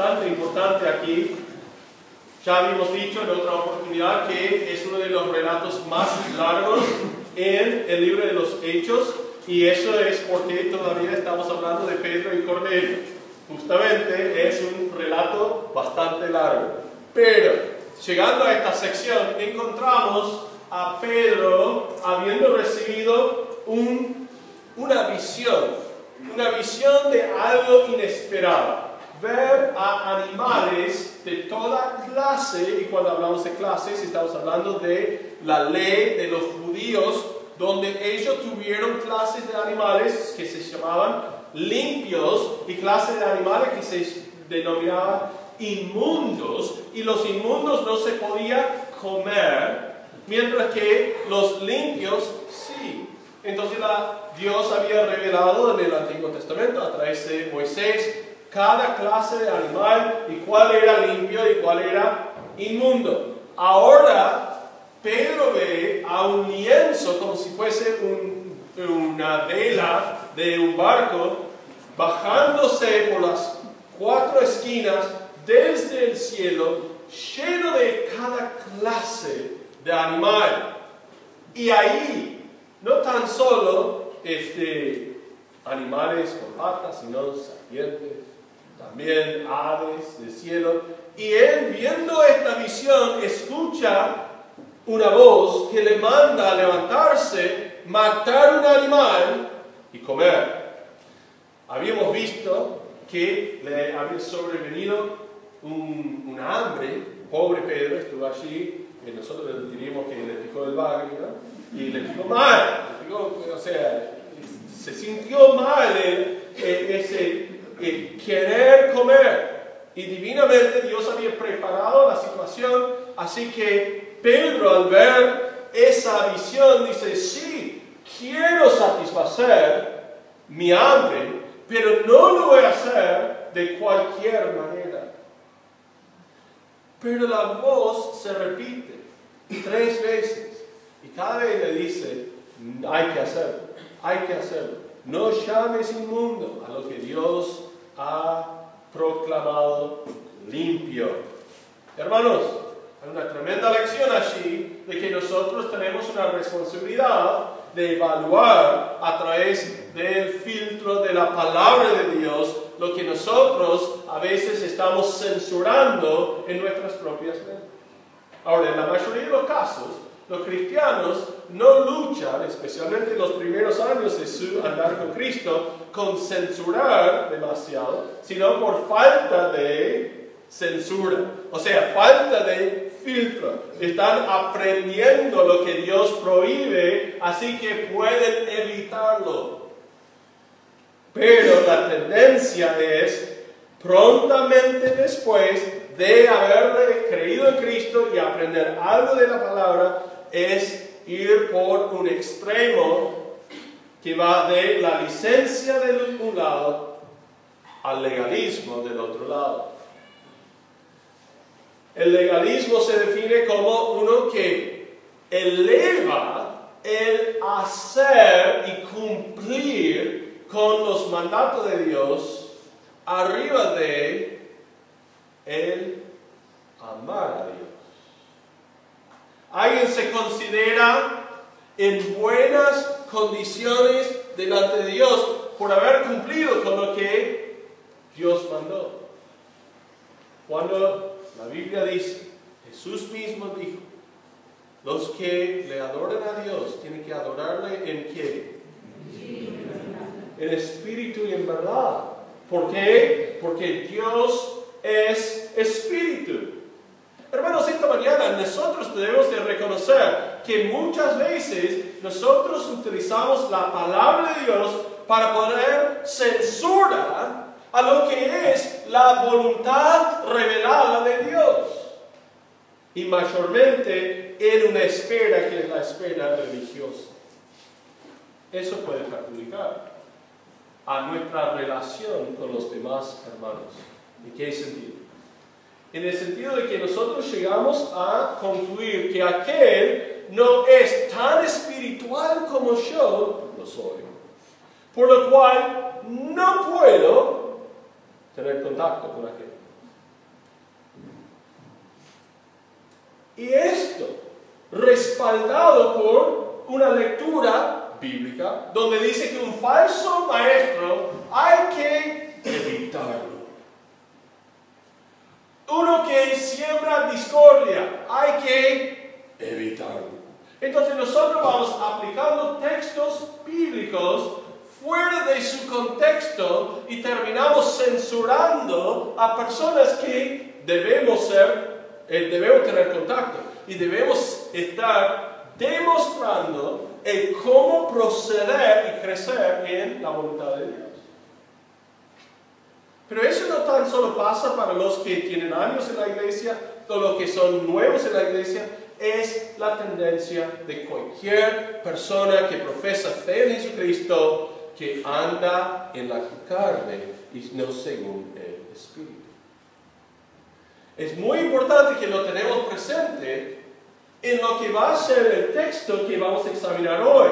bastante importante aquí. Ya habíamos dicho en otra oportunidad que es uno de los relatos más largos en el libro de los Hechos y eso es porque todavía estamos hablando de Pedro y Cornelio. Justamente es un relato bastante largo. Pero llegando a esta sección encontramos a Pedro habiendo recibido un, una visión, una visión de algo inesperado. Ver a animales de toda clase, y cuando hablamos de clases estamos hablando de la ley de los judíos, donde ellos tuvieron clases de animales que se llamaban limpios y clases de animales que se denominaban inmundos, y los inmundos no se podía comer, mientras que los limpios sí. Entonces Dios había revelado en el Antiguo Testamento a través de Moisés cada clase de animal y cuál era limpio y cuál era inmundo. Ahora Pedro ve a un lienzo como si fuese una vela de un barco bajándose por las cuatro esquinas desde el cielo, lleno de cada clase de animal. Y ahí, no tan solo este, animales con patas, sino serpientes, también aves del cielo. Y él, viendo esta visión, escucha una voz que le manda a levantarse, matar un animal y comer. Habíamos visto que le había sobrevenido un, hambre, pobre Pedro estuvo allí, y nosotros diríamos que le picó el bagre, y le picó mal, o sea, se sintió mal ese querer comer. Y divinamente Dios había preparado la situación, así que Pedro al ver esa visión dice, sí, quiero satisfacer mi hambre, pero no lo voy a hacer de cualquier manera. Pero la voz se repite tres veces y cada vez le dice, hay que hacerlo, hay que hacerlo. No llames inmundo a lo que Dios ha proclamado limpio. Hermanos, hay una tremenda lección allí de que nosotros tenemos una responsabilidad de evaluar a través del filtro de la palabra de Dios lo que nosotros a veces estamos censurando en nuestras propias mentes. Ahora, en la mayoría de los casos, los cristianos no luchan, especialmente en los primeros años de su andar con Cristo, con censurar demasiado, sino por falta de censura, o sea, falta de filtro. Están aprendiendo lo que Dios prohíbe, así que pueden evitarlo. Pero la tendencia es prontamente después de haber creído en Cristo y aprender algo de la palabra, es ir por un extremo que va de la licencia de un lado al legalismo del otro lado. El legalismo se define como uno que eleva el hacer y cumplir con los mandatos de Dios arriba de el amar a Dios. Alguien se considera en buenas condiciones delante de Dios por haber cumplido con lo que Dios mandó. Cuando la Biblia dice, Jesús mismo dijo, los que le adoran a Dios tienen que adorarle en qué? En espíritu y en verdad. ¿Por qué? Porque Dios es espíritu. Hermanos, esta mañana nosotros debemos de reconocer que muchas veces nosotros utilizamos la palabra de Dios para poner censura a lo que es la voluntad revelada de Dios. Y mayormente en una espera que es la espera religiosa. Eso puede perjudicar a nuestra relación con los demás hermanos. ¿En qué sentido? En el sentido de que nosotros llegamos a concluir que aquel no es tan espiritual como yo lo soy. Por lo cual no puedo tener contacto con aquel. Y esto, respaldado por una lectura bíblica, donde dice que un falso maestro hay que evitarlo. Uno que siembra discordia, hay que evitarlo. Entonces nosotros vamos aplicando textos bíblicos fuera de su contexto y terminamos censurando a personas que debemos ser, eh, debemos tener contacto y debemos estar demostrando el cómo proceder y crecer en la voluntad de Dios. Pero eso no tan solo pasa para los que tienen años en la iglesia, o los que son nuevos en la iglesia, es la tendencia de cualquier persona que profesa fe en Jesucristo que anda en la carne y no según el Espíritu. Es muy importante que lo tenemos presente en lo que va a ser el texto que vamos a examinar hoy.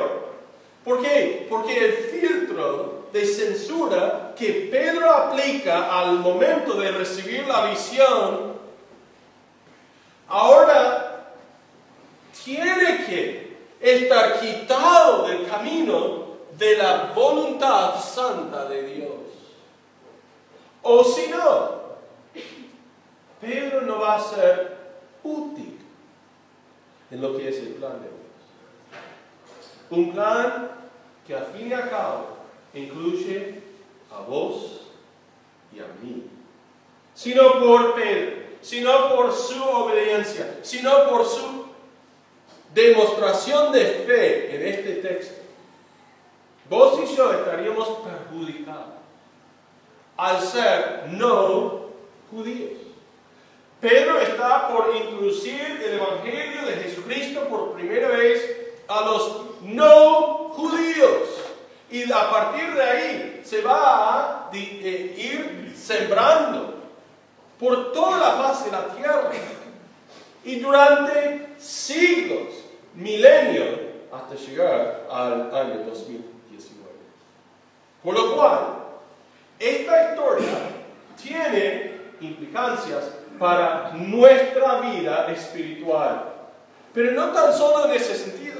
¿Por qué? Porque el filtro de censura que Pedro aplica al momento de recibir la visión, ahora tiene que estar quitado del camino de la voluntad santa de Dios. O si no, Pedro no va a ser útil en lo que es el plan de Dios. Un plan que a fin y a cabo incluye a vos y a mí. Sino por Pedro, sino por su obediencia, sino por su demostración de fe en este texto. Vos y yo estaríamos perjudicados al ser no judíos. Pedro está por introducir el Evangelio de Jesucristo por primera vez a los no judíos. Y a partir de ahí se va a eh, ir sembrando por toda la faz de la tierra. Y durante siglos, milenios, hasta llegar al año 2019. Por lo cual, esta historia tiene implicancias para nuestra vida espiritual. Pero no tan solo en ese sentido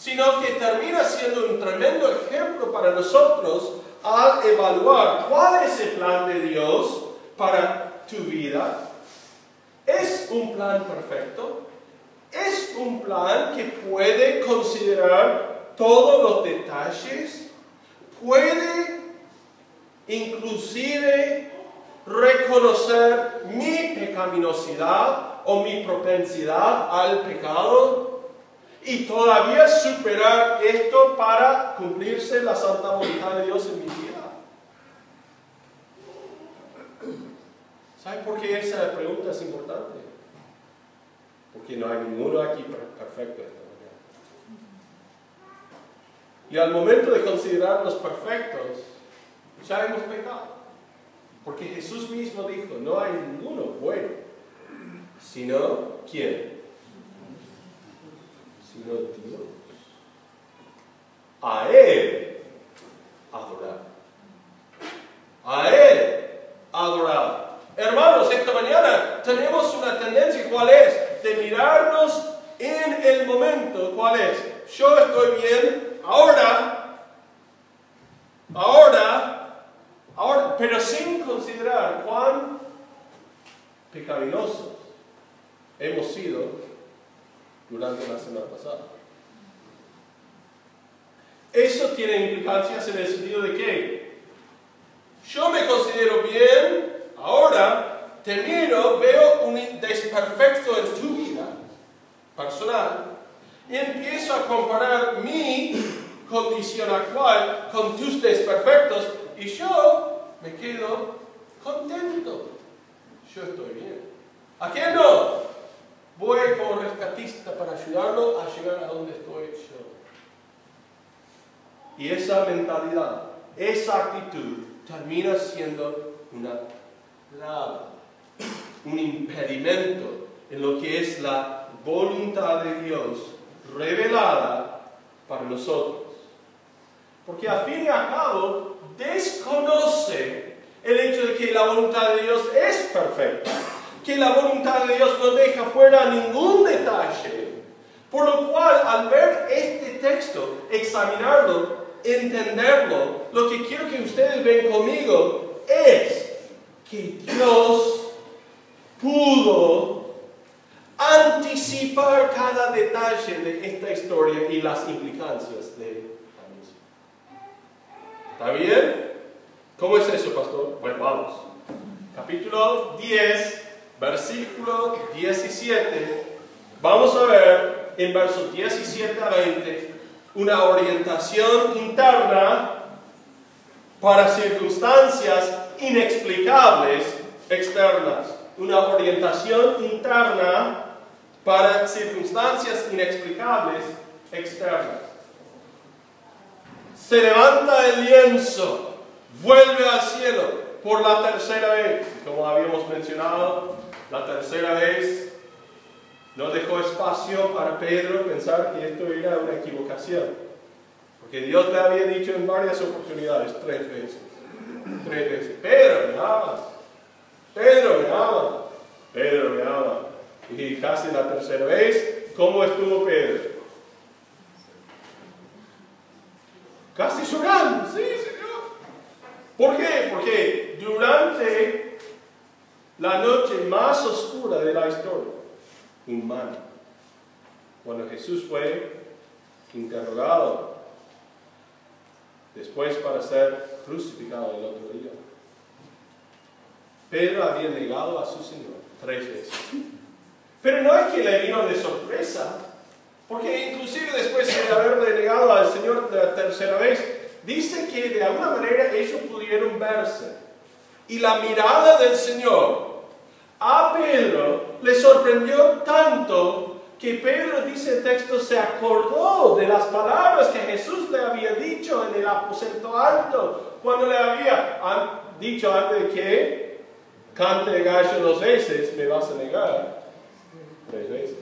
sino que termina siendo un tremendo ejemplo para nosotros al evaluar cuál es el plan de Dios para tu vida. ¿Es un plan perfecto? ¿Es un plan que puede considerar todos los detalles? ¿Puede inclusive reconocer mi pecaminosidad o mi propensidad al pecado? Y todavía superar esto para cumplirse la santa voluntad de Dios en mi vida. ¿Saben por qué esa pregunta es importante? Porque no hay ninguno aquí perfecto esta mañana. Y al momento de considerar los perfectos, ya hemos pecado. Porque Jesús mismo dijo, no hay ninguno bueno, sino ¿quién? Sino Dios. A Él adorar. A Él adorar. Hermanos, esta mañana tenemos una tendencia, ¿cuál es? De mirarnos en el momento, ¿cuál es? Yo estoy bien, ahora, ahora, ahora, pero sin considerar cuán pecaminosos hemos sido durante la semana pasada. Eso tiene implicancias en el sentido de que yo me considero bien, ahora te miro, veo un desperfecto en tu vida personal y empiezo a comparar mi condición actual con tus desperfectos y yo me quedo contento. Yo estoy bien. ¿A quién no? Voy como rescatista para ayudarlo a llegar a donde estoy yo. Y esa mentalidad, esa actitud termina siendo una traba, un impedimento en lo que es la voluntad de Dios revelada para nosotros. Porque a fin y a cabo desconoce el hecho de que la voluntad de Dios es perfecta, que la voluntad de Dios no deja recuerda ningún detalle. Por lo cual, al ver este texto, examinarlo, entenderlo, lo que quiero que ustedes ven conmigo es que Dios pudo anticipar cada detalle de esta historia y las implicancias de la misma. ¿Está bien? ¿Cómo es eso, pastor? Bueno, vamos. Capítulo 10, versículo 17. Vamos a ver en versos 17 a 20 una orientación interna para circunstancias inexplicables externas. Una orientación interna para circunstancias inexplicables externas. Se levanta el lienzo, vuelve al cielo por la tercera vez. Como habíamos mencionado, la tercera vez no dejó espacio para Pedro pensar que esto era una equivocación. Porque Dios le había dicho en varias oportunidades, tres veces, tres veces, Pedro, me Pedro, me Pedro, me. Y casi la tercera vez, ¿cómo estuvo Pedro? Casi llorando, sí, Señor. ¿Por qué? Porque durante la noche más oscura de la historia, humana. Cuando Jesús fue interrogado después para ser crucificado el otro día, Pedro había negado a su Señor tres veces. Pero no es que le vino de sorpresa, porque inclusive después de haberle negado al Señor la tercera vez, dice que de alguna manera ellos pudieron verse. Y la mirada del Señor a Pedro le sorprendió tanto que Pedro, dice el texto, se acordó de las palabras que Jesús le había dicho en el aposento alto, cuando le había dicho antes que cante gallo dos veces, me vas a negar tres veces.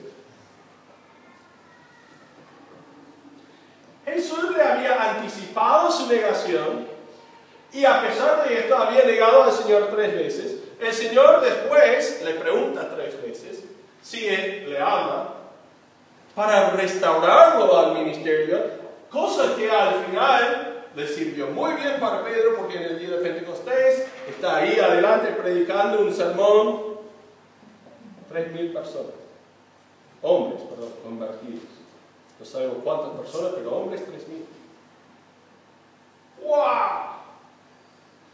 Jesús le había anticipado su negación y a pesar de esto había negado al Señor tres veces. El Señor después le pregunta tres veces si Él le ama para restaurarlo al ministerio, cosa que al final le sirvió muy bien para Pedro porque en el día de Pentecostés está ahí adelante predicando un sermón. Tres mil personas, hombres, perdón, convertidos. No sabemos cuántas personas, pero hombres tres mil. ¡Wow!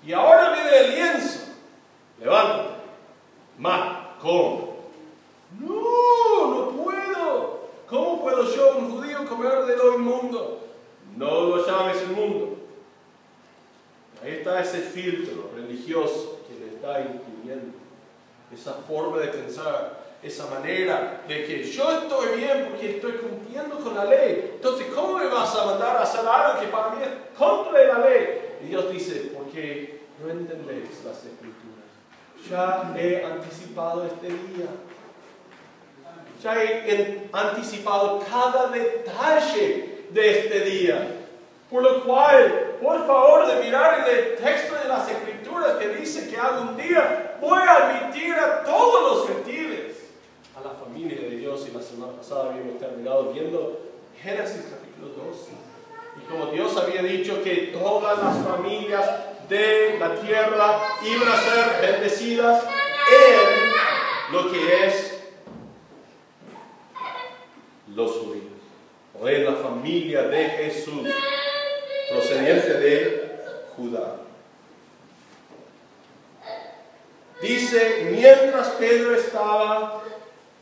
Y ahora viene el lienzo levántate, más, ¿cómo? No, no puedo. ¿Cómo puedo yo, un judío, comer de lo inmundo? No lo llames inmundo. Ahí está ese filtro religioso que le está impidiendo. Esa forma de pensar, esa manera de que yo estoy bien porque estoy cumpliendo con la ley. Entonces, ¿cómo me vas a mandar a hacer algo que para mí es contra la ley? Y Dios dice, porque no entendéis las escrituras ya he anticipado este día. Ya he anticipado cada detalle de este día. Por lo cual, por favor, de mirar en el texto de las Escrituras que dice que algún día voy a admitir a todos los gentiles, a la familia de Dios. Y la semana pasada habíamos terminado viendo Génesis capítulo 12. Y como Dios había dicho que todas las familias de la tierra iban a ser bendecidas en lo que es los judíos, o en la familia de Jesús, procedente de Judá. Dice, mientras Pedro estaba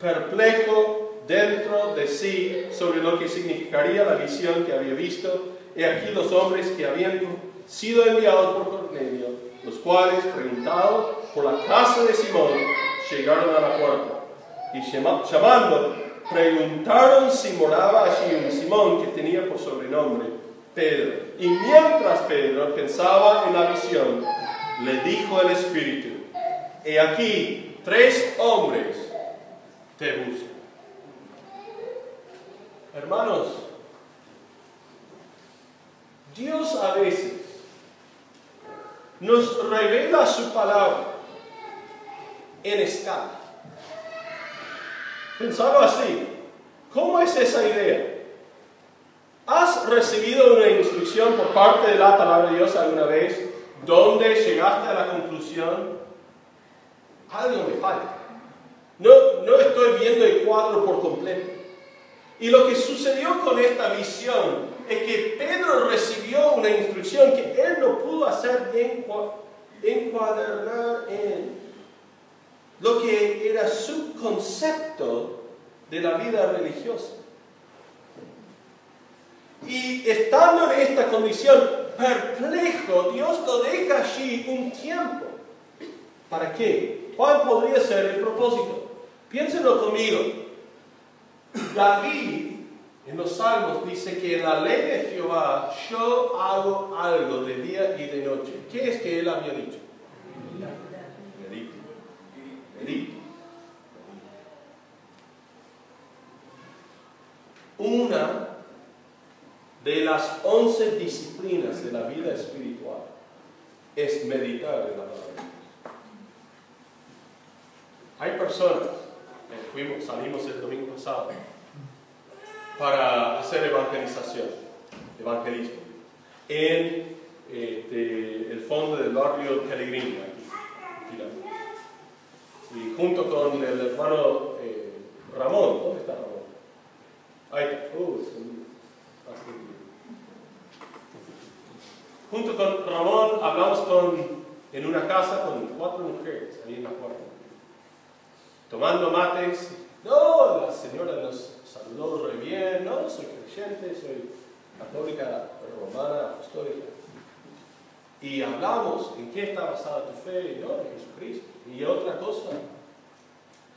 perplejo dentro de sí sobre lo que significaría la visión que había visto, he aquí los hombres que habían sido enviados por Cornelio, los cuales, preguntados por la casa de Simón, llegaron a la puerta y llamando, preguntaron si moraba allí un Simón que tenía por sobrenombre Pedro. Y mientras Pedro pensaba en la visión, le dijo el Espíritu, he aquí, tres hombres te buscan. Hermanos, Dios a veces nos revela su palabra en escala. pensado así. ¿Cómo es esa idea? ¿Has recibido una instrucción por parte de la palabra de Dios alguna vez donde llegaste a la conclusión, algo me falta? No, no estoy viendo el cuadro por completo. Y lo que sucedió con esta visión es que Pedro recibió una instrucción que hacer encuadernar en lo que era su concepto de la vida religiosa. Y estando en esta condición perplejo, Dios lo deja allí un tiempo. ¿Para qué? ¿Cuál podría ser el propósito? Piénsenlo conmigo. David en los salmos dice que en la ley de Jehová yo hago algo de día y de noche. ¿Qué es que él había dicho? Medito. Medito. Una de las once disciplinas de la vida espiritual es meditar en la palabra. Hay personas, eh, fuimos, salimos el domingo pasado, para hacer evangelización, evangelismo, en este, el fondo del barrio Pellegrini, y junto con el hermano eh, Ramón, ¿dónde está Ramón? Ahí uh, Junto con Ramón hablamos con, en una casa con cuatro mujeres, ahí en la puerta, tomando mates. No, la señora nos saludó re bien, no, soy creyente, soy católica romana, apostólica. Y hablamos en qué está basada tu fe, no, en Jesucristo. Y otra cosa,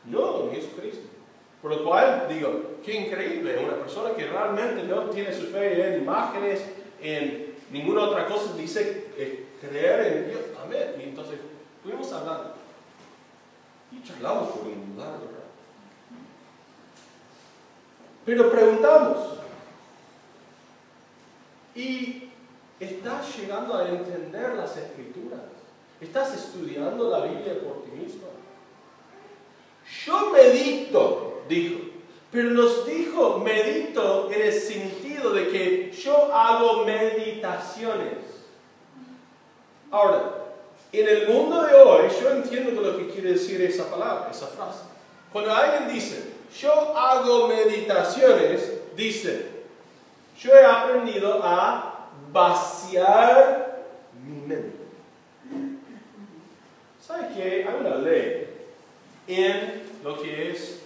no, en Jesucristo. Por lo cual digo, qué increíble, una persona que realmente no tiene su fe en imágenes, en ninguna otra cosa, dice creer en Dios. Amén. Y entonces fuimos hablando. Y charlamos por un largo pero preguntamos, ¿y estás llegando a entender las escrituras? ¿Estás estudiando la Biblia por ti mismo? Yo medito, dijo, pero nos dijo medito en el sentido de que yo hago meditaciones. Ahora, en el mundo de hoy, yo entiendo lo que quiere decir esa palabra, esa frase. Cuando alguien dice, yo hago meditaciones, dice, yo he aprendido a vaciar mi mente. ¿Sabe qué? Hay una ley en lo que es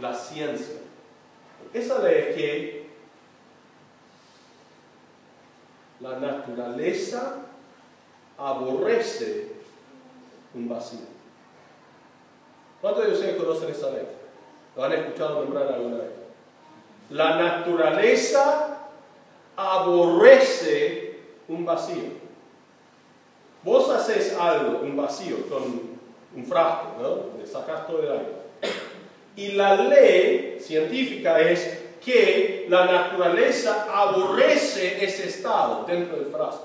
la ciencia. Esa ley es que la naturaleza aborrece un vacío. ¿Cuántos de ustedes conocen esa ley? ¿Lo han escuchado nombrar alguna vez? La naturaleza aborrece un vacío. Vos haces algo, un vacío, con un frasco, ¿no? Le sacas todo el aire. Y la ley científica es que la naturaleza aborrece ese estado dentro del frasco.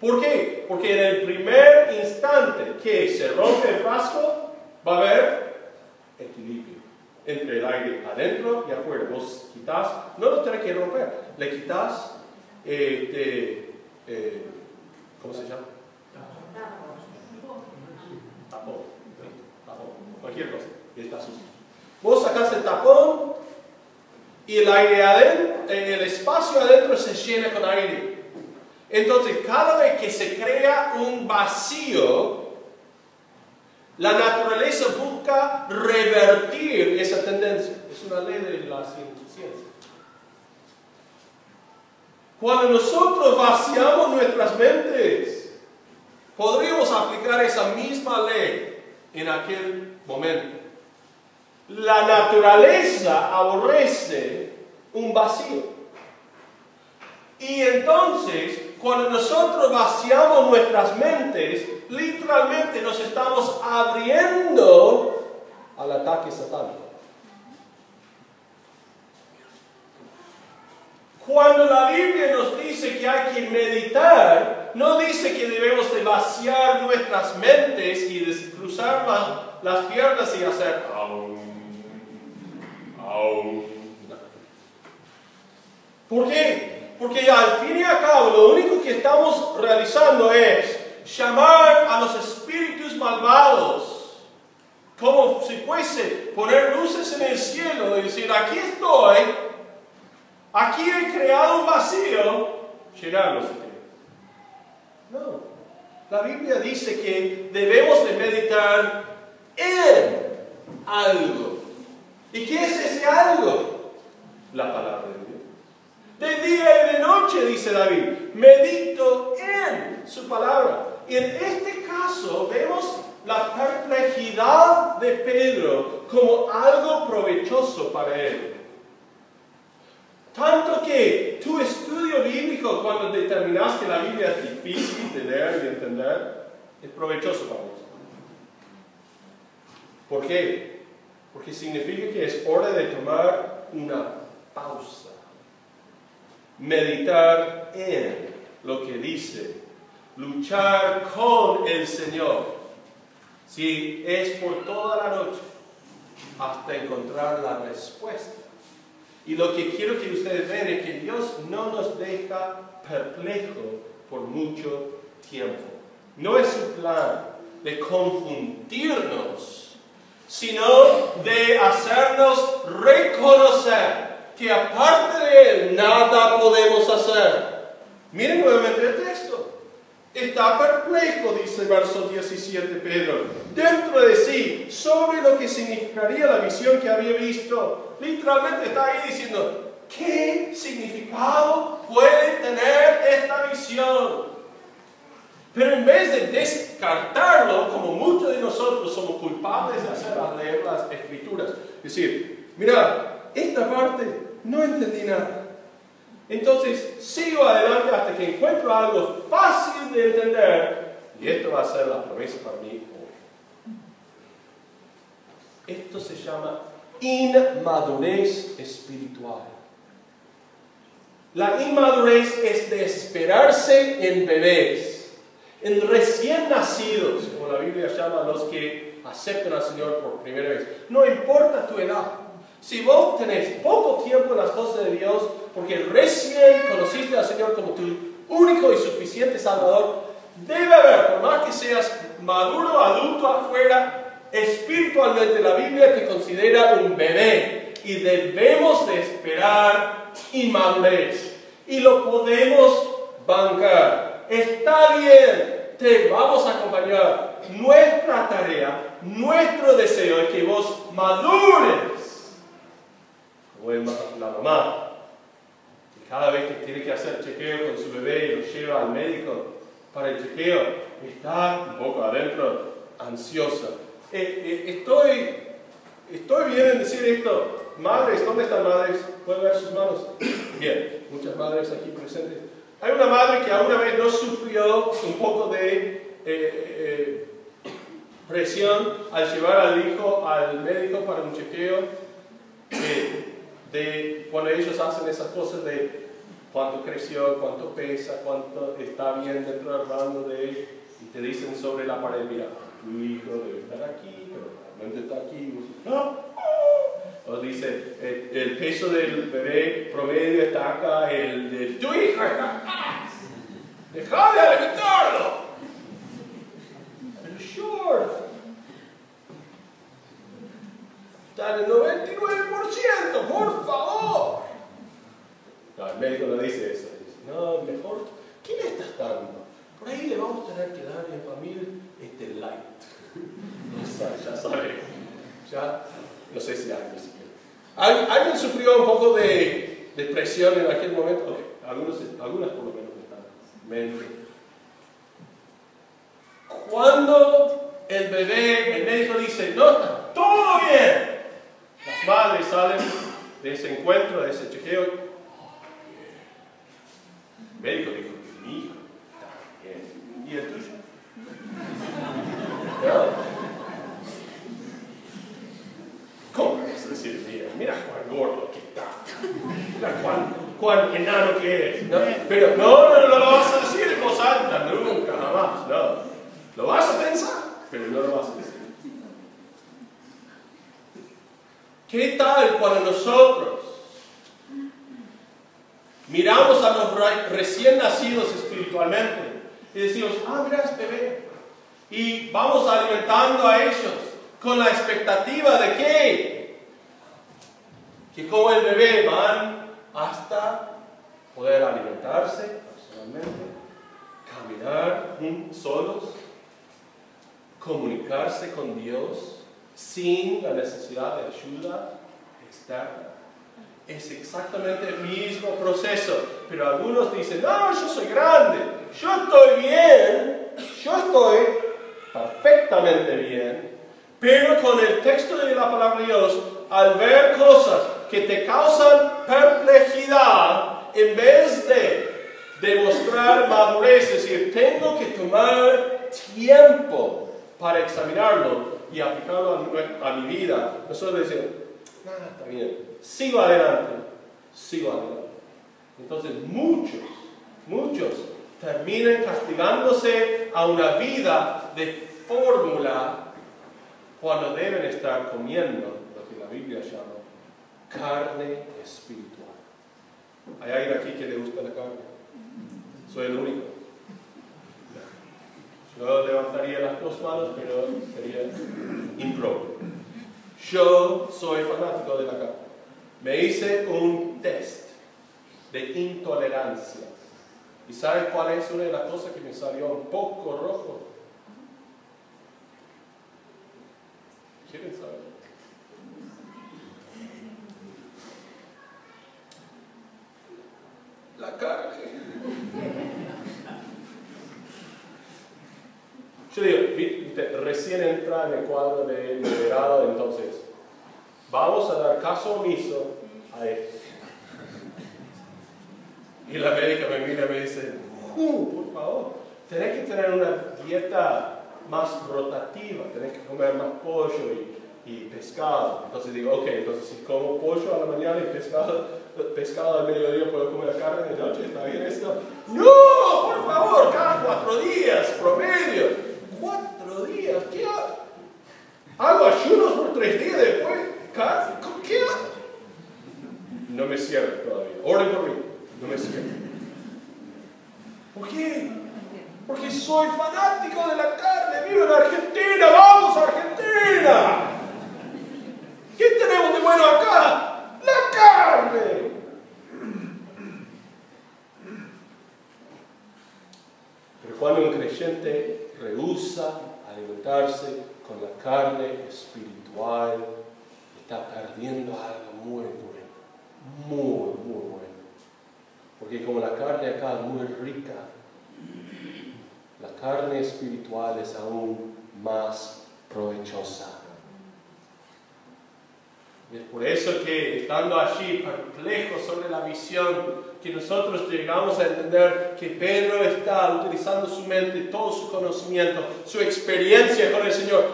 ¿Por qué? Porque en el primer instante que se rompe el frasco, va a haber equilibrio entre el aire adentro y afuera. Vos quitas, no lo tenés que romper, le quitas, eh, eh, ¿cómo se llama? Tapón. Tapón. Cualquier cosa. Está sucio. Vos sacás el tapón y el aire adentro, el espacio adentro se llena con aire. Entonces, cada vez que se crea un vacío, la naturaleza busca revertir esa tendencia. Es una ley de la ciencia. Cuando nosotros vaciamos nuestras mentes, podríamos aplicar esa misma ley en aquel momento. La naturaleza aborrece un vacío. Y entonces, cuando nosotros vaciamos nuestras mentes, literalmente nos estamos abriendo al ataque satánico. Cuando la Biblia nos dice que hay que meditar, No dice que debemos de vaciar nuestras mentes y cruzar las piernas y hacer. ¿Por qué? Porque al fin y al cabo lo único que estamos realizando es llamar a los espíritus malvados, como si fuese poner luces en el cielo y decir, aquí estoy, aquí he creado un vacío, llenarlos. No, la Biblia dice que debemos de meditar en algo. ¿Y qué es ese algo? La palabra de Dios. De día y de noche, dice David, medito en su palabra. En este caso vemos la perplejidad de Pedro como algo provechoso para él. Tanto que tu estudio bíblico, cuando determinas que la Biblia es difícil de leer y entender, es provechoso para vos. ¿Por qué? Porque significa que es hora de tomar una pausa, meditar en lo que dice luchar con el Señor. Si es por toda la noche hasta encontrar la respuesta. Y lo que quiero que ustedes vean es que Dios no nos deja perplejo por mucho tiempo. No es su plan de confundirnos, sino de hacernos reconocer que aparte de Él nada podemos hacer. Miren nuevamente el texto. Está perplejo, dice el verso 17 Pedro, dentro de sí, sobre lo que significaría la visión que había visto. Literalmente está ahí diciendo, ¿qué significado puede tener esta visión? Pero en vez de descartarlo, como muchos de nosotros somos culpables de hacer al leer las escrituras, decir, mira, esta parte no entendí nada. Entonces sigo adelante hasta que encuentro algo fácil de entender y esto va a ser la promesa para mí hoy. Esto se llama inmadurez espiritual. La inmadurez es de esperarse en bebés, en recién nacidos, como la Biblia llama a los que aceptan al Señor por primera vez. No importa tu edad. Si vos tenés poco tiempo en las cosas de Dios, porque recién conociste al Señor como tu único y suficiente Salvador, debe haber, por más que seas maduro, adulto afuera, espiritualmente la Biblia te considera un bebé y debemos de esperar inmadurez y lo podemos bancar. Está bien, te vamos a acompañar. Nuestra tarea, nuestro deseo es que vos madures como la mamá cada vez que tiene que hacer chequeo con su bebé y lo lleva al médico para el chequeo, está un poco adentro ansiosa. Eh, eh, estoy, estoy bien en decir esto. Madres, ¿dónde están madres? ¿Pueden ver sus manos? Bien, muchas madres aquí presentes. Hay una madre que alguna vez no sufrió un poco de eh, presión al llevar al hijo al médico para un chequeo de cuando ellos hacen esas cosas de cuánto creció, cuánto pesa, cuánto está bien dentro del rango de él, y te dicen sobre la pared, mira, tu hijo debe estar aquí, pero realmente está aquí. O dice, el, peso del bebé promedio está acá, el de tu hijo está acá. Deja de alimentarlo. Sure. Está en el 99%, por favor. No, el médico no dice eso. Dice, no, mejor, ¿qué le estás dando? Por ahí le vamos a tener que dar en familia este light. ya sabe. Ya, no sé si alguien siquiera. ¿Alguien sufrió un poco de depresión en aquel momento? Algunos, algunas por lo menos están. Cuando el bebé, el médico dice, no, está todo bien. Las madres salen de ese encuentro, de ese chequeo, el médico dijo mi hijo está bien. ¿Y el tuyo? ¿Cómo vas a decir, mira, mira cuán gordo que está? Mira cuán, cuán enano que es. ¿no? Pero no, no, no lo vas a decir, vos alta, nunca, jamás, no. Lo vas a pensar, pero no lo vas a decir. ¿Qué tal cuando nosotros miramos a los recién nacidos espiritualmente y decimos, ah, mira este bebé, y vamos alimentando a ellos con la expectativa de que, que como el bebé van hasta poder alimentarse personalmente, caminar solos, comunicarse con Dios sin la necesidad de ayuda externa. Es exactamente el mismo proceso, pero algunos dicen, no, yo soy grande, yo estoy bien, yo estoy perfectamente bien, pero con el texto de la palabra de Dios, al ver cosas que te causan perplejidad, en vez de demostrar madurez, es decir, tengo que tomar tiempo para examinarlo y aplicarlo a mi, vida, nosotros decimos, nada, está bien, sigo adelante, sigo adelante. Entonces muchos, muchos terminan castigándose a una vida de fórmula cuando deben estar comiendo lo que la Biblia llama carne espiritual. ¿Hay alguien aquí que le gusta la carne? Soy el único. Yo levantaría las dos manos, pero sería impropio. Yo soy fanático de la carne. Me hice un test de intolerancia. ¿Y sabes cuál es una de las cosas que me salió un poco rojo? ¿Quieren saber? La carne. Yo digo, recién entra en el cuadro de liberado, entonces vamos a dar caso omiso a esto. Y la médica me mira y me dice, uh, por favor, tenés que tener una dieta más rotativa, tenés que comer más pollo y, pescado. Entonces digo, ok, entonces si como pollo a la mañana y pescado, pescado al mediodía puedo comer carne de noche, ¿está bien esto? No, por favor, cada cuatro días, promedio. Cuatro días, ¿qué hago? Hago ayunos por tres días después, ¿qué hago? No me cierro todavía. Oren por mí, no me cierro. ¿Por qué? Porque soy fanático de la carne. Vivo en Argentina, vamos a Argentina. ¿Qué tenemos de bueno acá? La carne. Pero cuando un creyente rehúsa alimentarse con la carne espiritual, está perdiendo algo muy bueno, muy, muy bueno. Porque como la carne acá es muy rica, la carne espiritual es aún más provechosa. Y es por eso que estando allí perplejos sobre la visión, que nosotros llegamos a entender que Pedro está utilizando su mente, todo su conocimiento, su experiencia con el Señor,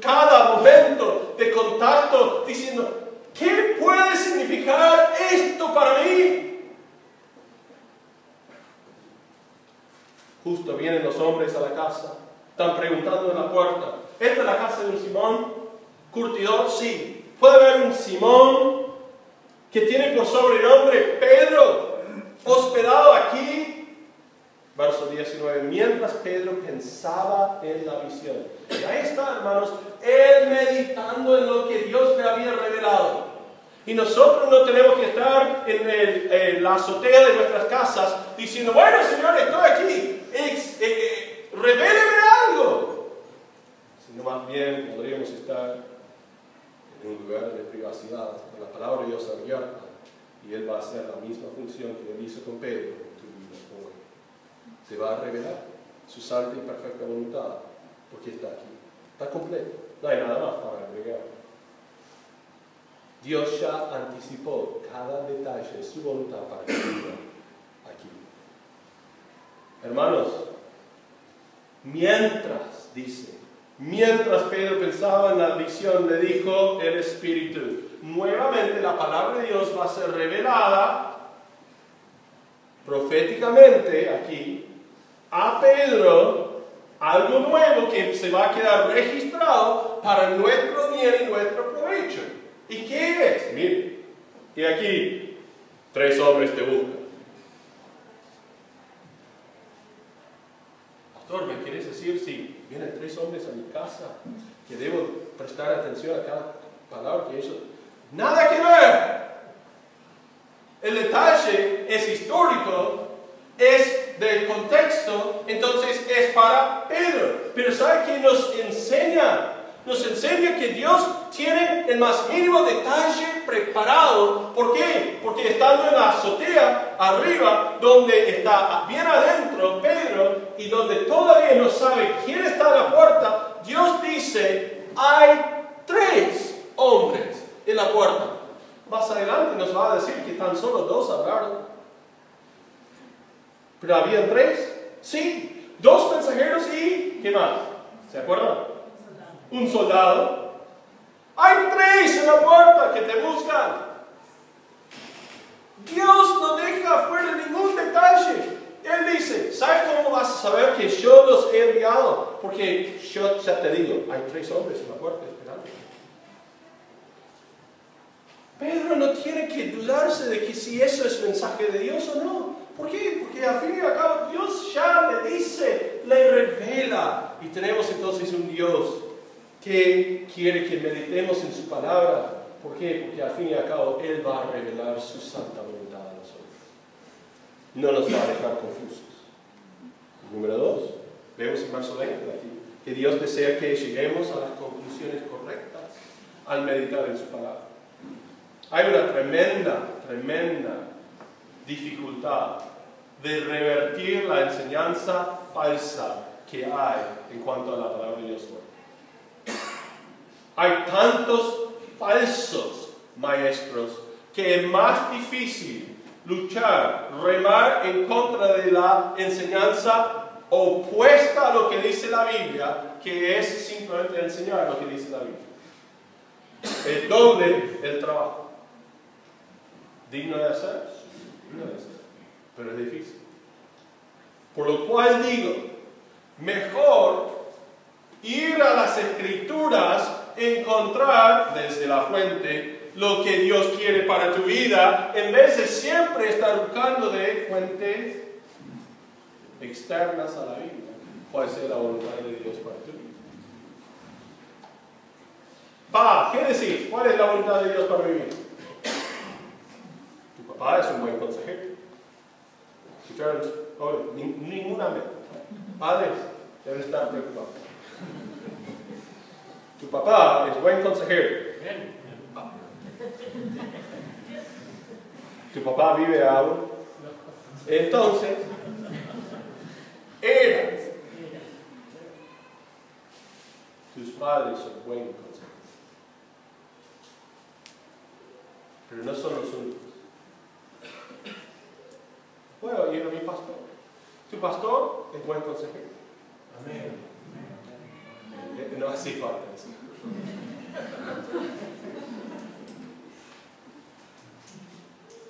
cada momento de contacto, diciendo, ¿qué puede significar esto para mí? Justo vienen los hombres a la casa, están preguntando en la puerta, ¿esta es la casa de un Simón? ¿Curtidor? Sí. Puede haber un Simón que tiene por sobrenombre Pedro, hospedado aquí. Verso 19. Mientras Pedro pensaba en la visión. Y ahí está, hermanos, él meditando en lo que Dios le había revelado. Y nosotros no tenemos que estar en, la azotea de nuestras casas diciendo, bueno, Señor, estoy aquí, eh, eh, revéleme algo. Sino más bien podríamos estar en un lugar de privacidad, la palabra de Dios abierta, y Él va a hacer la misma función que Él hizo con Pedro en tu vida hoy. Se va a revelar su santa y perfecta voluntad, porque está aquí. Está completo. No hay nada más para agregar. Dios ya anticipó cada detalle de su voluntad para que aquí. Hermanos, mientras, dice, Mientras Pedro pensaba en la visión, le dijo el Espíritu, nuevamente la palabra de Dios va a ser revelada proféticamente aquí a Pedro algo nuevo que se va a quedar registrado para nuestro bien y nuestro provecho. ¿Y qué es? Mire, y aquí tres hombres te buscan. Pastor, ¿me quieres decir si vienen tres hombres a mi casa que debo prestar atención a cada palabra que ellos... Nada que ver. El detalle es histórico, es del contexto, entonces es para Pedro. Pero ¿sabe qué nos enseña? Nos enseña que Dios tiene el más mínimo detalle preparado. ¿Por qué? Porque estando en la azotea arriba, donde está bien adentro Pedro y donde todavía no sabe quién está a la puerta, Dios dice, hay tres hombres en la puerta. Más adelante nos va a decir que tan solo dos hablaron. Pero había tres, sí, dos mensajeros y ¿qué más? ¿Se acuerdan? Un soldado. Hay tres en la puerta que te buscan. Dios no deja fuera ningún detalle. Él dice, ¿sabes cómo vas a saber que yo los he enviado? Porque yo ya te digo, hay tres hombres en la puerta esperando. Pedro no tiene que dudarse de que si eso es mensaje de Dios o no. ¿Por qué? Porque al fin y al cabo Dios ya le dice, le revela. Y tenemos entonces un Dios que quiere que meditemos en su palabra. ¿Por qué? Porque al fin y al cabo Él va a revelar su santa voluntad. No nos va a dejar confusos. Número dos, vemos en verso 20 aquí, que Dios desea que lleguemos a las conclusiones correctas al meditar en su palabra. Hay una tremenda, tremenda dificultad de revertir la enseñanza falsa que hay en cuanto a la palabra de Dios. Hay tantos falsos maestros que es más difícil luchar, remar en contra de la enseñanza opuesta a lo que dice la Biblia, que es simplemente enseñar lo que dice la Biblia. El doble del trabajo digno de hacer, digno de hacer, pero es difícil. Por lo cual digo, mejor ir a las escrituras, encontrar desde la fuente lo que Dios quiere para tu vida, en vez de siempre estar buscando de fuentes externas a la Biblia. Cuál sea la voluntad de Dios para tu vida. Pa, ¿qué decís? ¿Cuál es la voluntad de Dios para mi vida? papá es un buen consejero. Escucharon, oh, ninguna meta. Padres deben estar preocupados. Tu papá es buen consejero. Tu papá vive aún. Entonces, era. Tus padres son buen consejeros. Pero no son los únicos. Puedo ir a mi pastor. Tu pastor es buen consejero. Amén. Eh, no así falta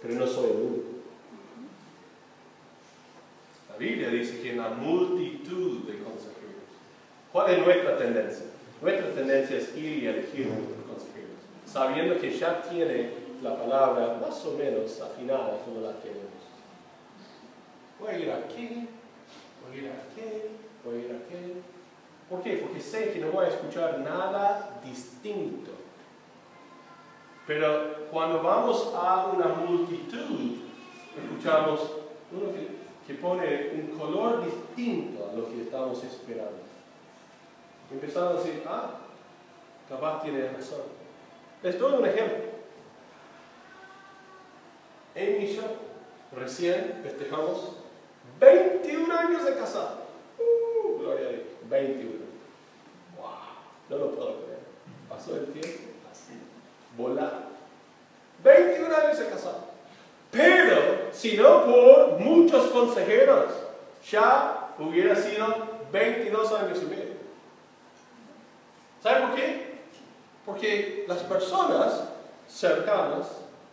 Pero no soy el único. La Biblia dice que en la multitud de consejeros. ¿Cuál es nuestra tendencia? Nuestra tendencia es ir y elegir consejeros, sabiendo que ya tiene la palabra más o menos afinada como la tenemos. Voy a ir aquí, voy a ir aquí, voy a ir aquí. ¿Por qué? Porque sé que no voy a escuchar nada distinto. Pero cuando vamos a una multitud, escuchamos uno que, que pone un color distinto a lo que estamos esperando. Empezamos a decir, ah, capaz tiene razón. Les doy un ejemplo. Yo recién festejamos 21 años de casado. Uh, gloria a Dios. 21. Wow. No lo puedo creer. Pasó el tiempo así. Volar. 21 años de casado. Pero, si no por muchos consejeros, ya hubiera sido 22 años y medio. ¿Sabe por qué? Porque las personas cercanas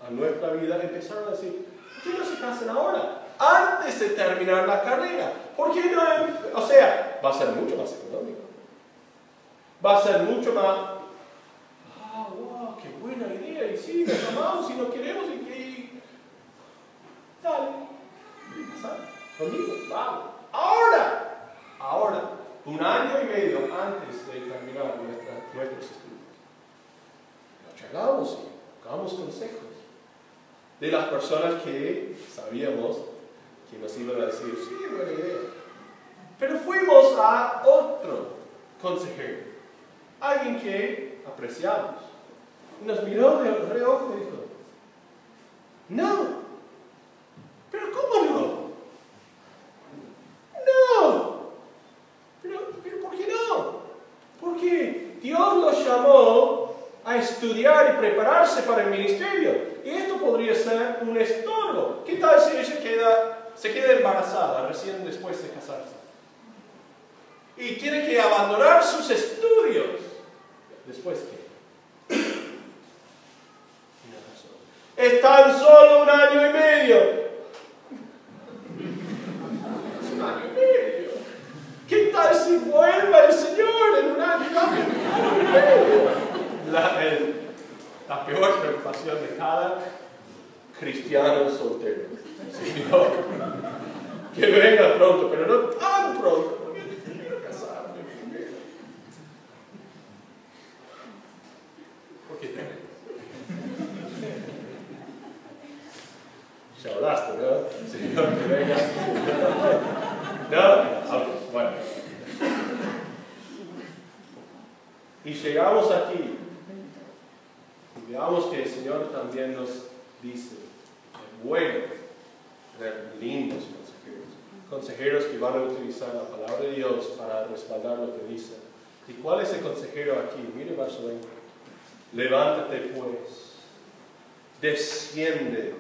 a nuestra vida empezaron a decir, ¿por qué no se casan ahora? antes de terminar la carrera. ¿Por qué no? O sea, va a ser mucho más económico. Va a ser mucho más. Ah, wow, qué buena idea. Y sí, nos amamos y nos queremos y que. Dale. Conmigo, vamos. Ahora, ahora, un año y medio antes de terminar nuestros estudios. Nos charlamos damos consejos de las personas que sabíamos que nos iban a decir, sí, buena idea. Pero fuimos a otro consejero, alguien que apreciamos. Nos miró de reojo y dijo, no, pero ¿cómo no? No, pero, pero ¿por qué no? Porque Dios los llamó a estudiar y prepararse para el ministerio. Y esto podría ser un estorbo. ¿Qué tal si ella queda, se queda embarazada recién después de casarse? Y tiene que abandonar sus estudios. ¿Después qué? Es tan solo un año y medio. un año y medio. ¿Qué tal si vuelve el Señor en un año y medio? La, la de cada cristiano soltero. Que venga pronto, pero no tan pronto, porque quiero casarme primero. ¿Por qué te Ya hablaste, ¿no? Señor, que venga. No, bueno. Y llegamos aquí Veamos que el Señor también nos dice, bueno, lindos consejeros, consejeros que van a utilizar la palabra de Dios para respaldar lo que dice. ¿Y cuál es el consejero aquí? Mire verso 20. Levántate pues, desciende,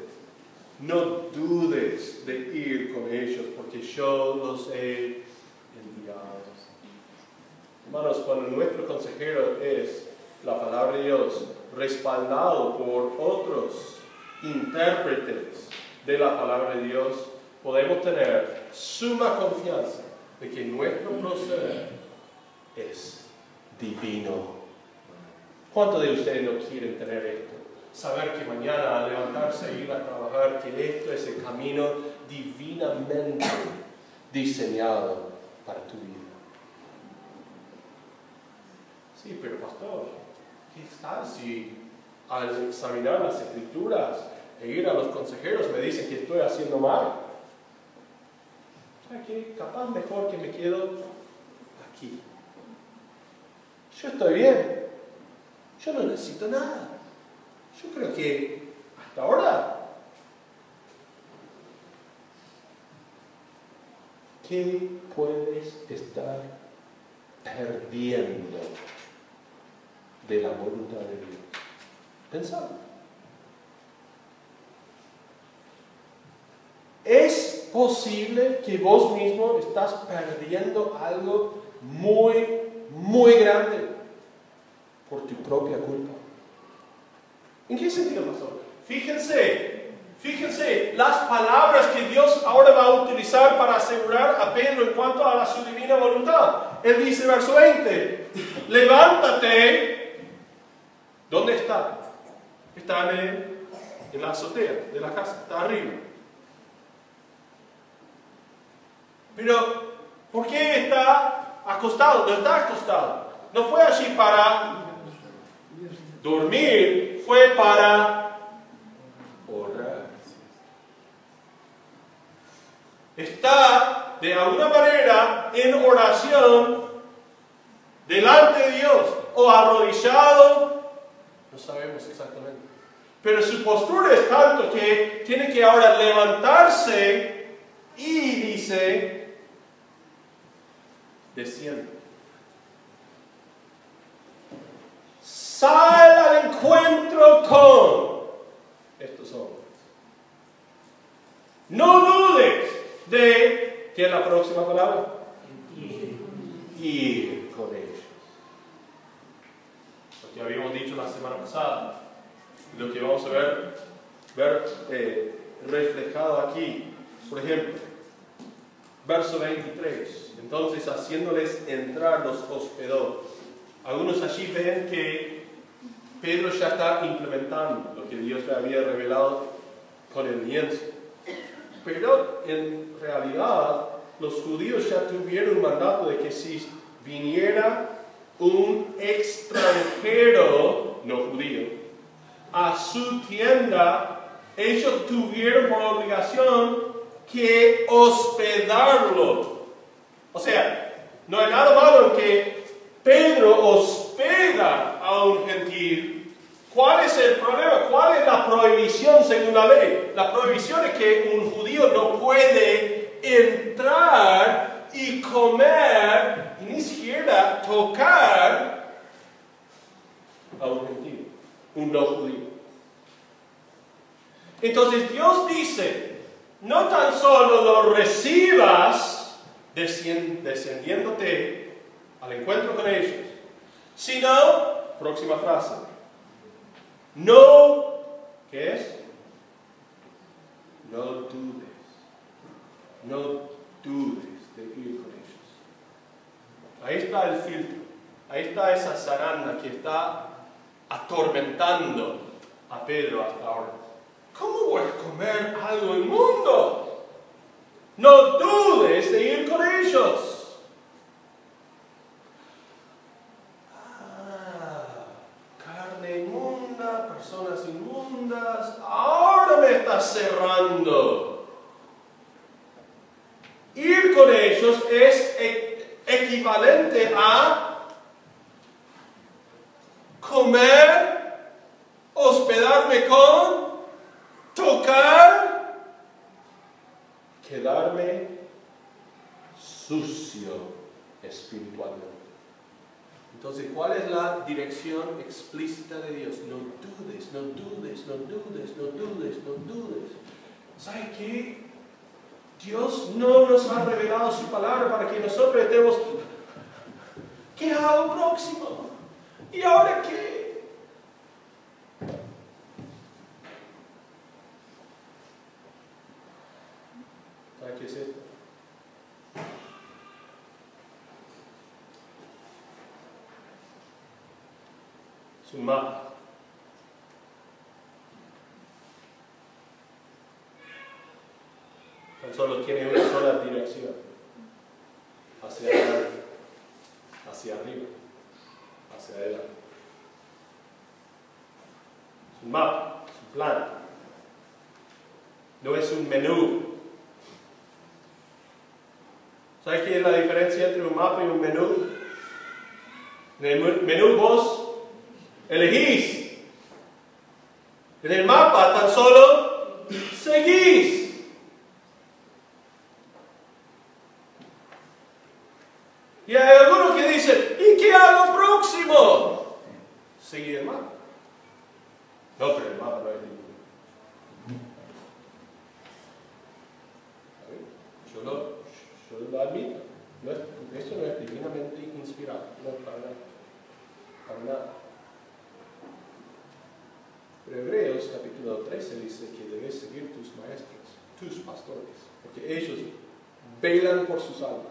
no dudes de ir con ellos, porque yo los he enviado. Hermanos, cuando nuestro consejero es la palabra de Dios, respaldado por otros intérpretes de la palabra de Dios, podemos tener suma confianza de que nuestro proceder es ¿Cuántos de ustedes no quieren tener esto? Saber que mañana al levantarse e ir a trabajar, que esto es el camino divinamente diseñado para tu vida. Sí, pero pastor, ¿qué tal si al examinar las escrituras e ir a los consejeros me dicen que estoy haciendo mal? ¿Sabes qué? Capaz mejor que me quedo aquí. Yo estoy bien. Yo no necesito nada. Yo creo que hasta ahora ¿qué puedes estar perdiendo? de la voluntad de Dios. Pensad. Es posible que vos mismo estás perdiendo algo muy, muy grande por tu propia culpa. ¿En qué sentido, pastor? Fíjense, fíjense las palabras que Dios ahora va a utilizar para asegurar a Pedro en cuanto a su divina voluntad. Él dice, verso 20, levántate ¿Dónde está? Está en, la azotea de la casa, está arriba. Pero, ¿por qué está acostado? No está acostado. No fue allí para dormir, fue para orar. Está de alguna manera en oración delante de Dios o arrodillado no sabemos exactamente. Pero su postura es tanto que tiene que ahora levantarse y dice, desciende. Sal al encuentro con estos hombres. No dudes de, ¿qué es la próxima palabra? Ir con ellos que habíamos dicho la semana pasada, lo que vamos a ver, ver eh, reflejado aquí. Por ejemplo, verso 23. Entonces, haciéndoles entrar, los hospedó. Algunos allí ven que Pedro ya está implementando lo que Dios le había revelado con el lienzo. Pero en realidad, los judíos ya tuvieron un mandato de que si viniera un extranjero no judío a su tienda, ellos tuvieron por obligación que hospedarlo. O sea, no hay nada malo que Pedro hospeda un gentil. ¿Cuál es el problema? ¿Cuál es la prohibición según la ley? La prohibición es que un judío no puede entrar y comer y ni siquiera tocar a un gentil, un no judío. Entonces Dios dice, no tan solo lo recibas descendiéndote al encuentro con ellos, sino, próxima frase, no, ¿qué es? No dudes, no dudes de ir con ellos. Ahí está el filtro, ahí está esa zaranda que está atormentando a Pedro hasta ahora. ¿Cómo voy a comer algo inmundo? No dudes de ir con ellos. Ah, carne inmunda, personas inmundas. Ahora me estás cerrando. Ir con ellos es e- equivalente a comer, hospedarme con tocar, quedarme sucio espiritualmente. Entonces, ¿cuál es la dirección explícita de Dios? No dudes, no dudes, no dudes, no dudes, no dudes. ¿Sabe qué? Dios no nos ha revelado su palabra para que nosotros estemos, ¿qué hago próximo? ¿Y ahora qué? ¿Sabe qué es esto? Es un mapa. Solo tiene una sola dirección. Hacia adelante, hacia arriba, hacia adelante. Es un mapa, es un plan. No es un menú. ¿Sabes qué es la diferencia entre un mapa y un menú? En el menú vos elegís. En el mapa tan solo seguís. Y hay algunos que dicen, ¿y qué hago próximo? Seguir el mapa. No, pero el mapa no es ningún. Yo lo, yo lo admito. No es- eso no es divinamente inspirado. No, para nada. Para nada. Pero Hebreos capítulo 13 dice que debes seguir tus maestros, tus pastores, porque ellos velan por sus almas.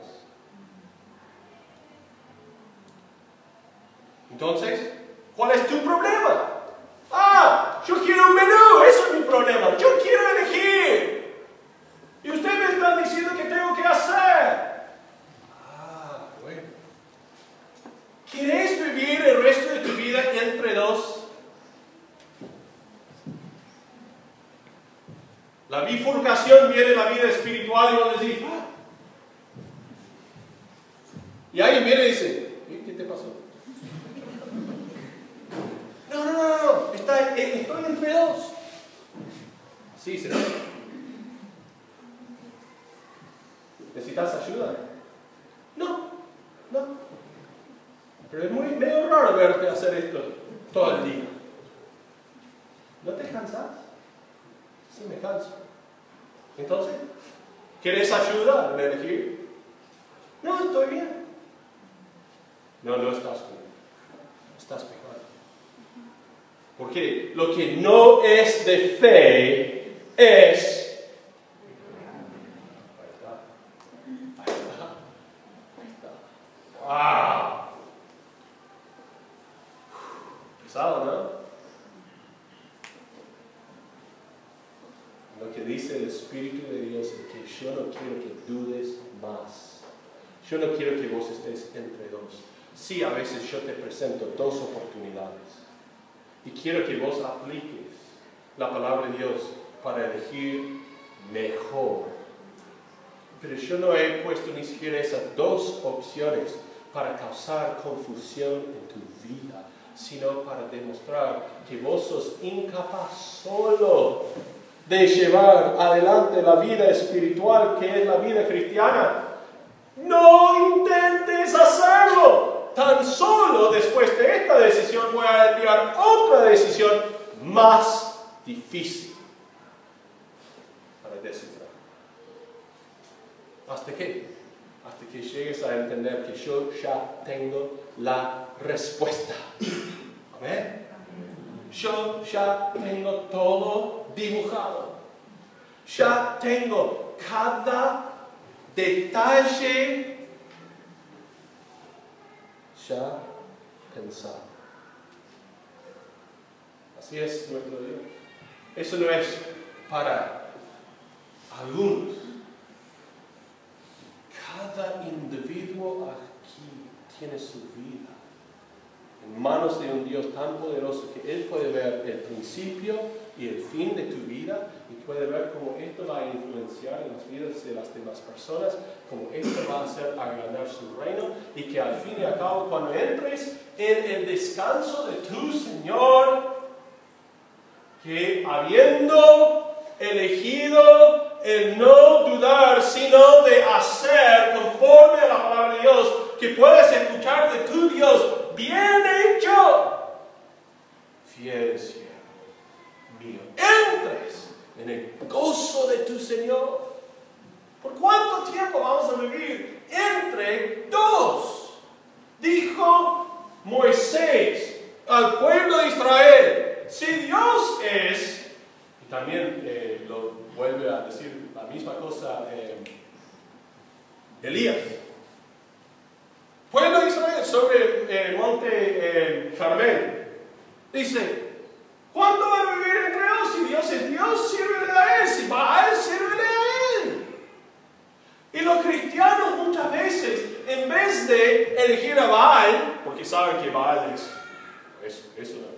es de fe es... Ahí ¡Wow! Pesado, ¿no? Lo que dice el Espíritu de Dios es que yo no quiero que dudes más. Yo no quiero que vos estés entre dos. Sí, a veces yo te presento dos oportunidades y quiero que vos apliques la palabra de Dios para elegir mejor. Pero yo no he puesto ni siquiera esas dos opciones para causar confusión en tu vida, sino para demostrar que vos sos incapaz solo de llevar adelante la vida espiritual que es la vida cristiana. No intentes hacerlo. Tan solo después de esta decisión voy a enviar otra decisión más difícil para descifrar. ¿Hasta qué? Hasta que llegues a entender que yo ya tengo la respuesta. Amén. Yo ya tengo todo dibujado. Ya tengo cada detalle ya pensado. Así es nuestro Dios. Eso no es para algunos. Cada individuo aquí tiene su vida en manos de un Dios tan poderoso que Él puede ver el principio y el fin de tu vida y puede ver cómo esto va a influenciar en las vidas de las demás personas, cómo esto va a hacer agrandar su reino y que al fin y al cabo cuando entres en el descanso de tu Señor, que habiendo elegido el no dudar, sino de hacer conforme a la palabra de Dios, que puedas escuchar de tu Dios, bien hecho, fiel mío, entres en el gozo de tu Señor. ¿Por cuánto tiempo vamos a vivir entre dos? Dijo Moisés al pueblo de Israel, si Dios es, y también eh, lo vuelve a decir la misma cosa eh, Elías, pueblo de Israel sobre el eh, monte Carmel, dice, ¿cuánto van a vivir entre dos? Si Dios es Dios, sírvele a Él, si Baal, sírvele a Él. Y los cristianos muchas veces, en vez de elegir a Baal, porque saben que Baal es eso, eso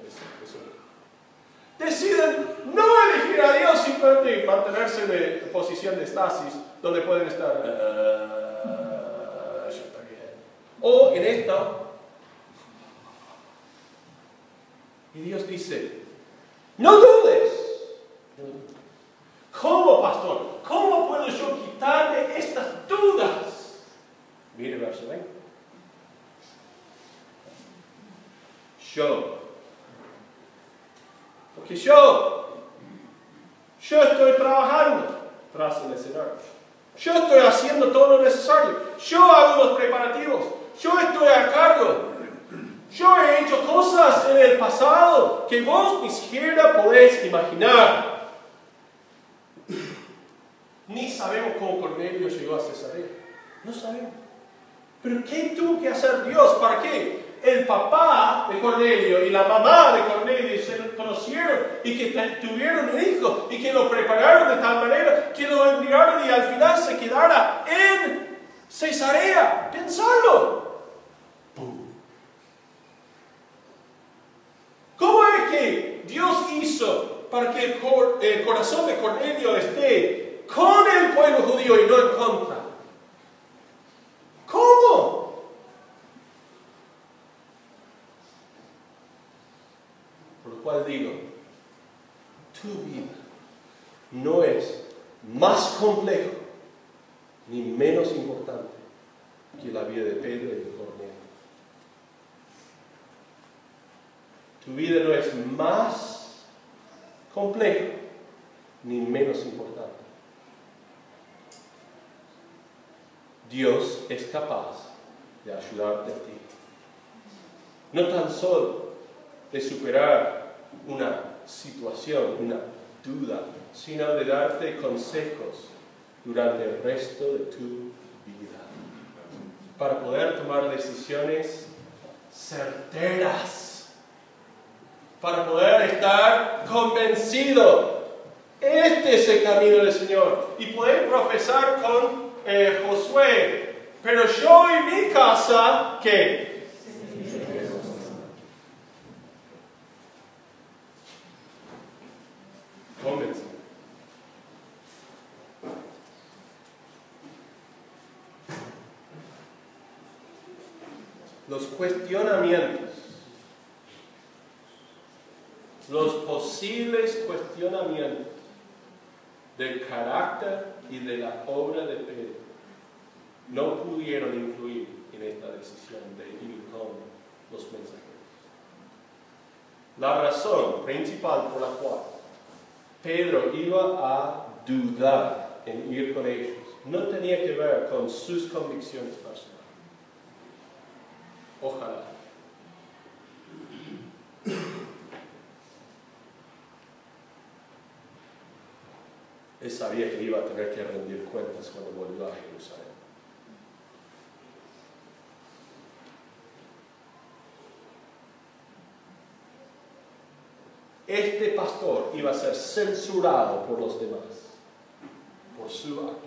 deciden no elegir a Dios simplemente mantenerse de posición de estasis, donde pueden estar. Uh, o en esta. Y Dios dice: No dudes. ¿Cómo, pastor? ¿Cómo puedo yo quitarle estas dudas? Mire verso 20. Yo. Porque yo, yo estoy trabajando tras el escenario. Yo estoy haciendo todo lo necesario. Yo hago los preparativos. Yo estoy a cargo. Yo he hecho cosas en el pasado que vos ni siquiera podéis imaginar. Ni sabemos cómo Cornelio llegó a Cesarea. No sabemos. Pero ¿qué tuvo que hacer Dios? ¿Para qué? El papá de Cornelio y la mamá de Cornelio se conocieron y que tuvieron un hijo y que lo prepararon de tal manera que lo enviaron y al final se quedara en Cesarea. Pensarlo. ¿Cómo es que Dios hizo para que el, corazón de Cornelio esté con el pueblo judío y no en contra? ¿Cómo? Por lo digo, tu vida no es más complejo ni menos importante que la vida de Pedro y de Cornelio. Tu vida no es más complejo ni menos importante. Dios es capaz de ayudarte a ti. No tan solo de superar una situación, una duda, sino de darte consejos durante el resto de tu vida. Para poder tomar decisiones certeras. Para poder estar convencido Este es el camino del Señor. Y pueden profesar con eh, Josué, pero yo y mi casa, ¿qué? Cómense. Los cuestionamientos, los posibles cuestionamientos del carácter y de la obra de Pedro no pudieron influir en esta decisión de ir con los mensajeros. La razón principal por la cual Pedro iba a dudar en ir con ellos no tenía que ver con sus convicciones personales. Ojalá. Él sabía que iba a tener que rendir cuentas cuando volvió a Jerusalén. Este pastor iba a ser censurado por los demás, por su actuar.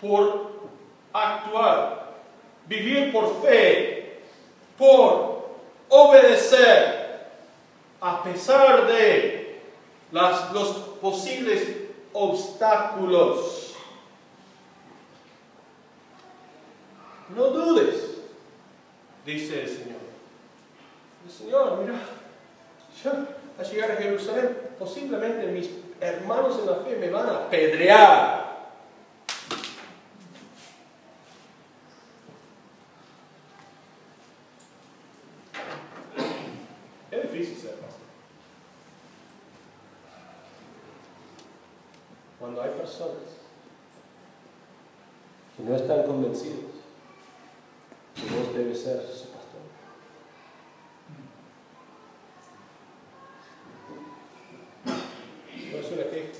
Por actuar, vivir por fe, por obedecer, a pesar de las, los posibles obstáculos. No dudes, dice el Señor. El Señor, mira, a llegar a Jerusalén, posiblemente mis hermanos en la fe me van a apedrear. Es difícil ser pastor. Cuando hay personas que no están convencidos que vos debes ser su pastor. No es una queja.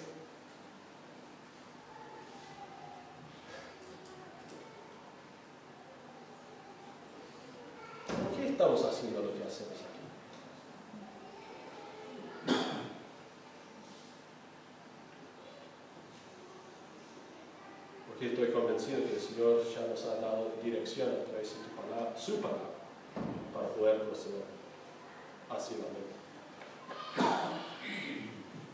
¿Por qué estamos haciendo lo que hacemos aquí? Porque estoy convencido que el Señor ya nos ha dado dirección a través de tu palabra, su palabra, para poder proceder hacia la meta.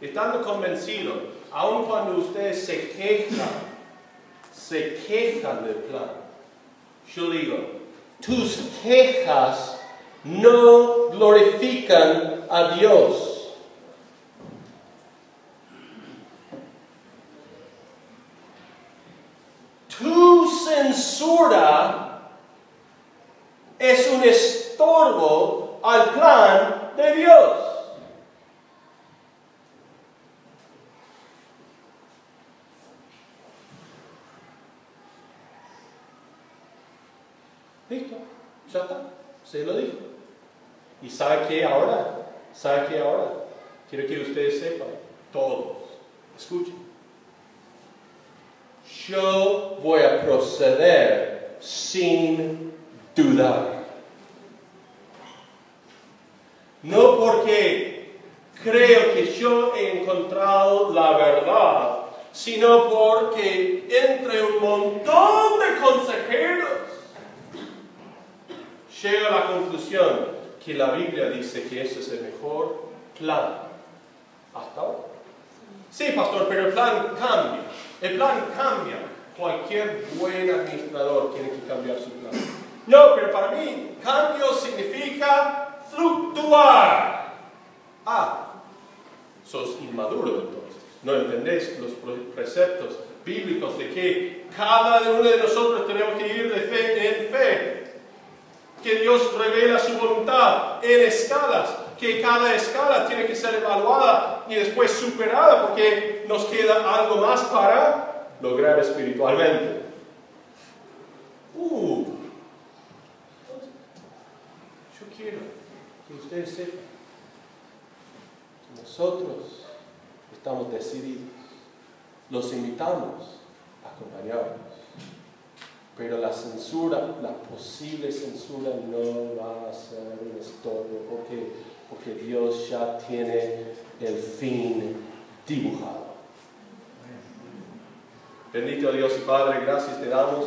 Estando convencido, aun cuando ustedes se quejan, se quejan del plan, yo digo, tus quejas no glorifican a Dios. Tu censura es un estorbo al plan de Dios. Listo, ya está, se lo dijo. ¿Y sabe qué ahora? ¿Sabe qué ahora? Quiero que ustedes sepan, todos, escuchen. Yo voy a proceder sin dudar. No porque creo que yo he encontrado la verdad, sino porque entre un montón de consejeros llego a la conclusión que la Biblia dice que ese es el mejor plan hasta ahora. Sí, pastor, pero el plan cambia. El plan cambia. Cualquier buen administrador tiene que cambiar su plan. No, pero para mí cambio significa fluctuar. Ah, sos inmaduro entonces. No entendés los preceptos bíblicos de que cada uno de nosotros tenemos que ir de fe en fe. Que Dios revela su voluntad en escalas, que cada escala tiene que ser evaluada y después superada porque nos queda algo más para lograr espiritualmente. Uh, yo quiero que ustedes sepan que nosotros estamos decididos, los invitamos a acompañarnos. Pero la censura, la posible censura no va a ser un estorbo porque, porque Dios ya tiene el fin dibujado. Bendito Dios y Padre, gracias te damos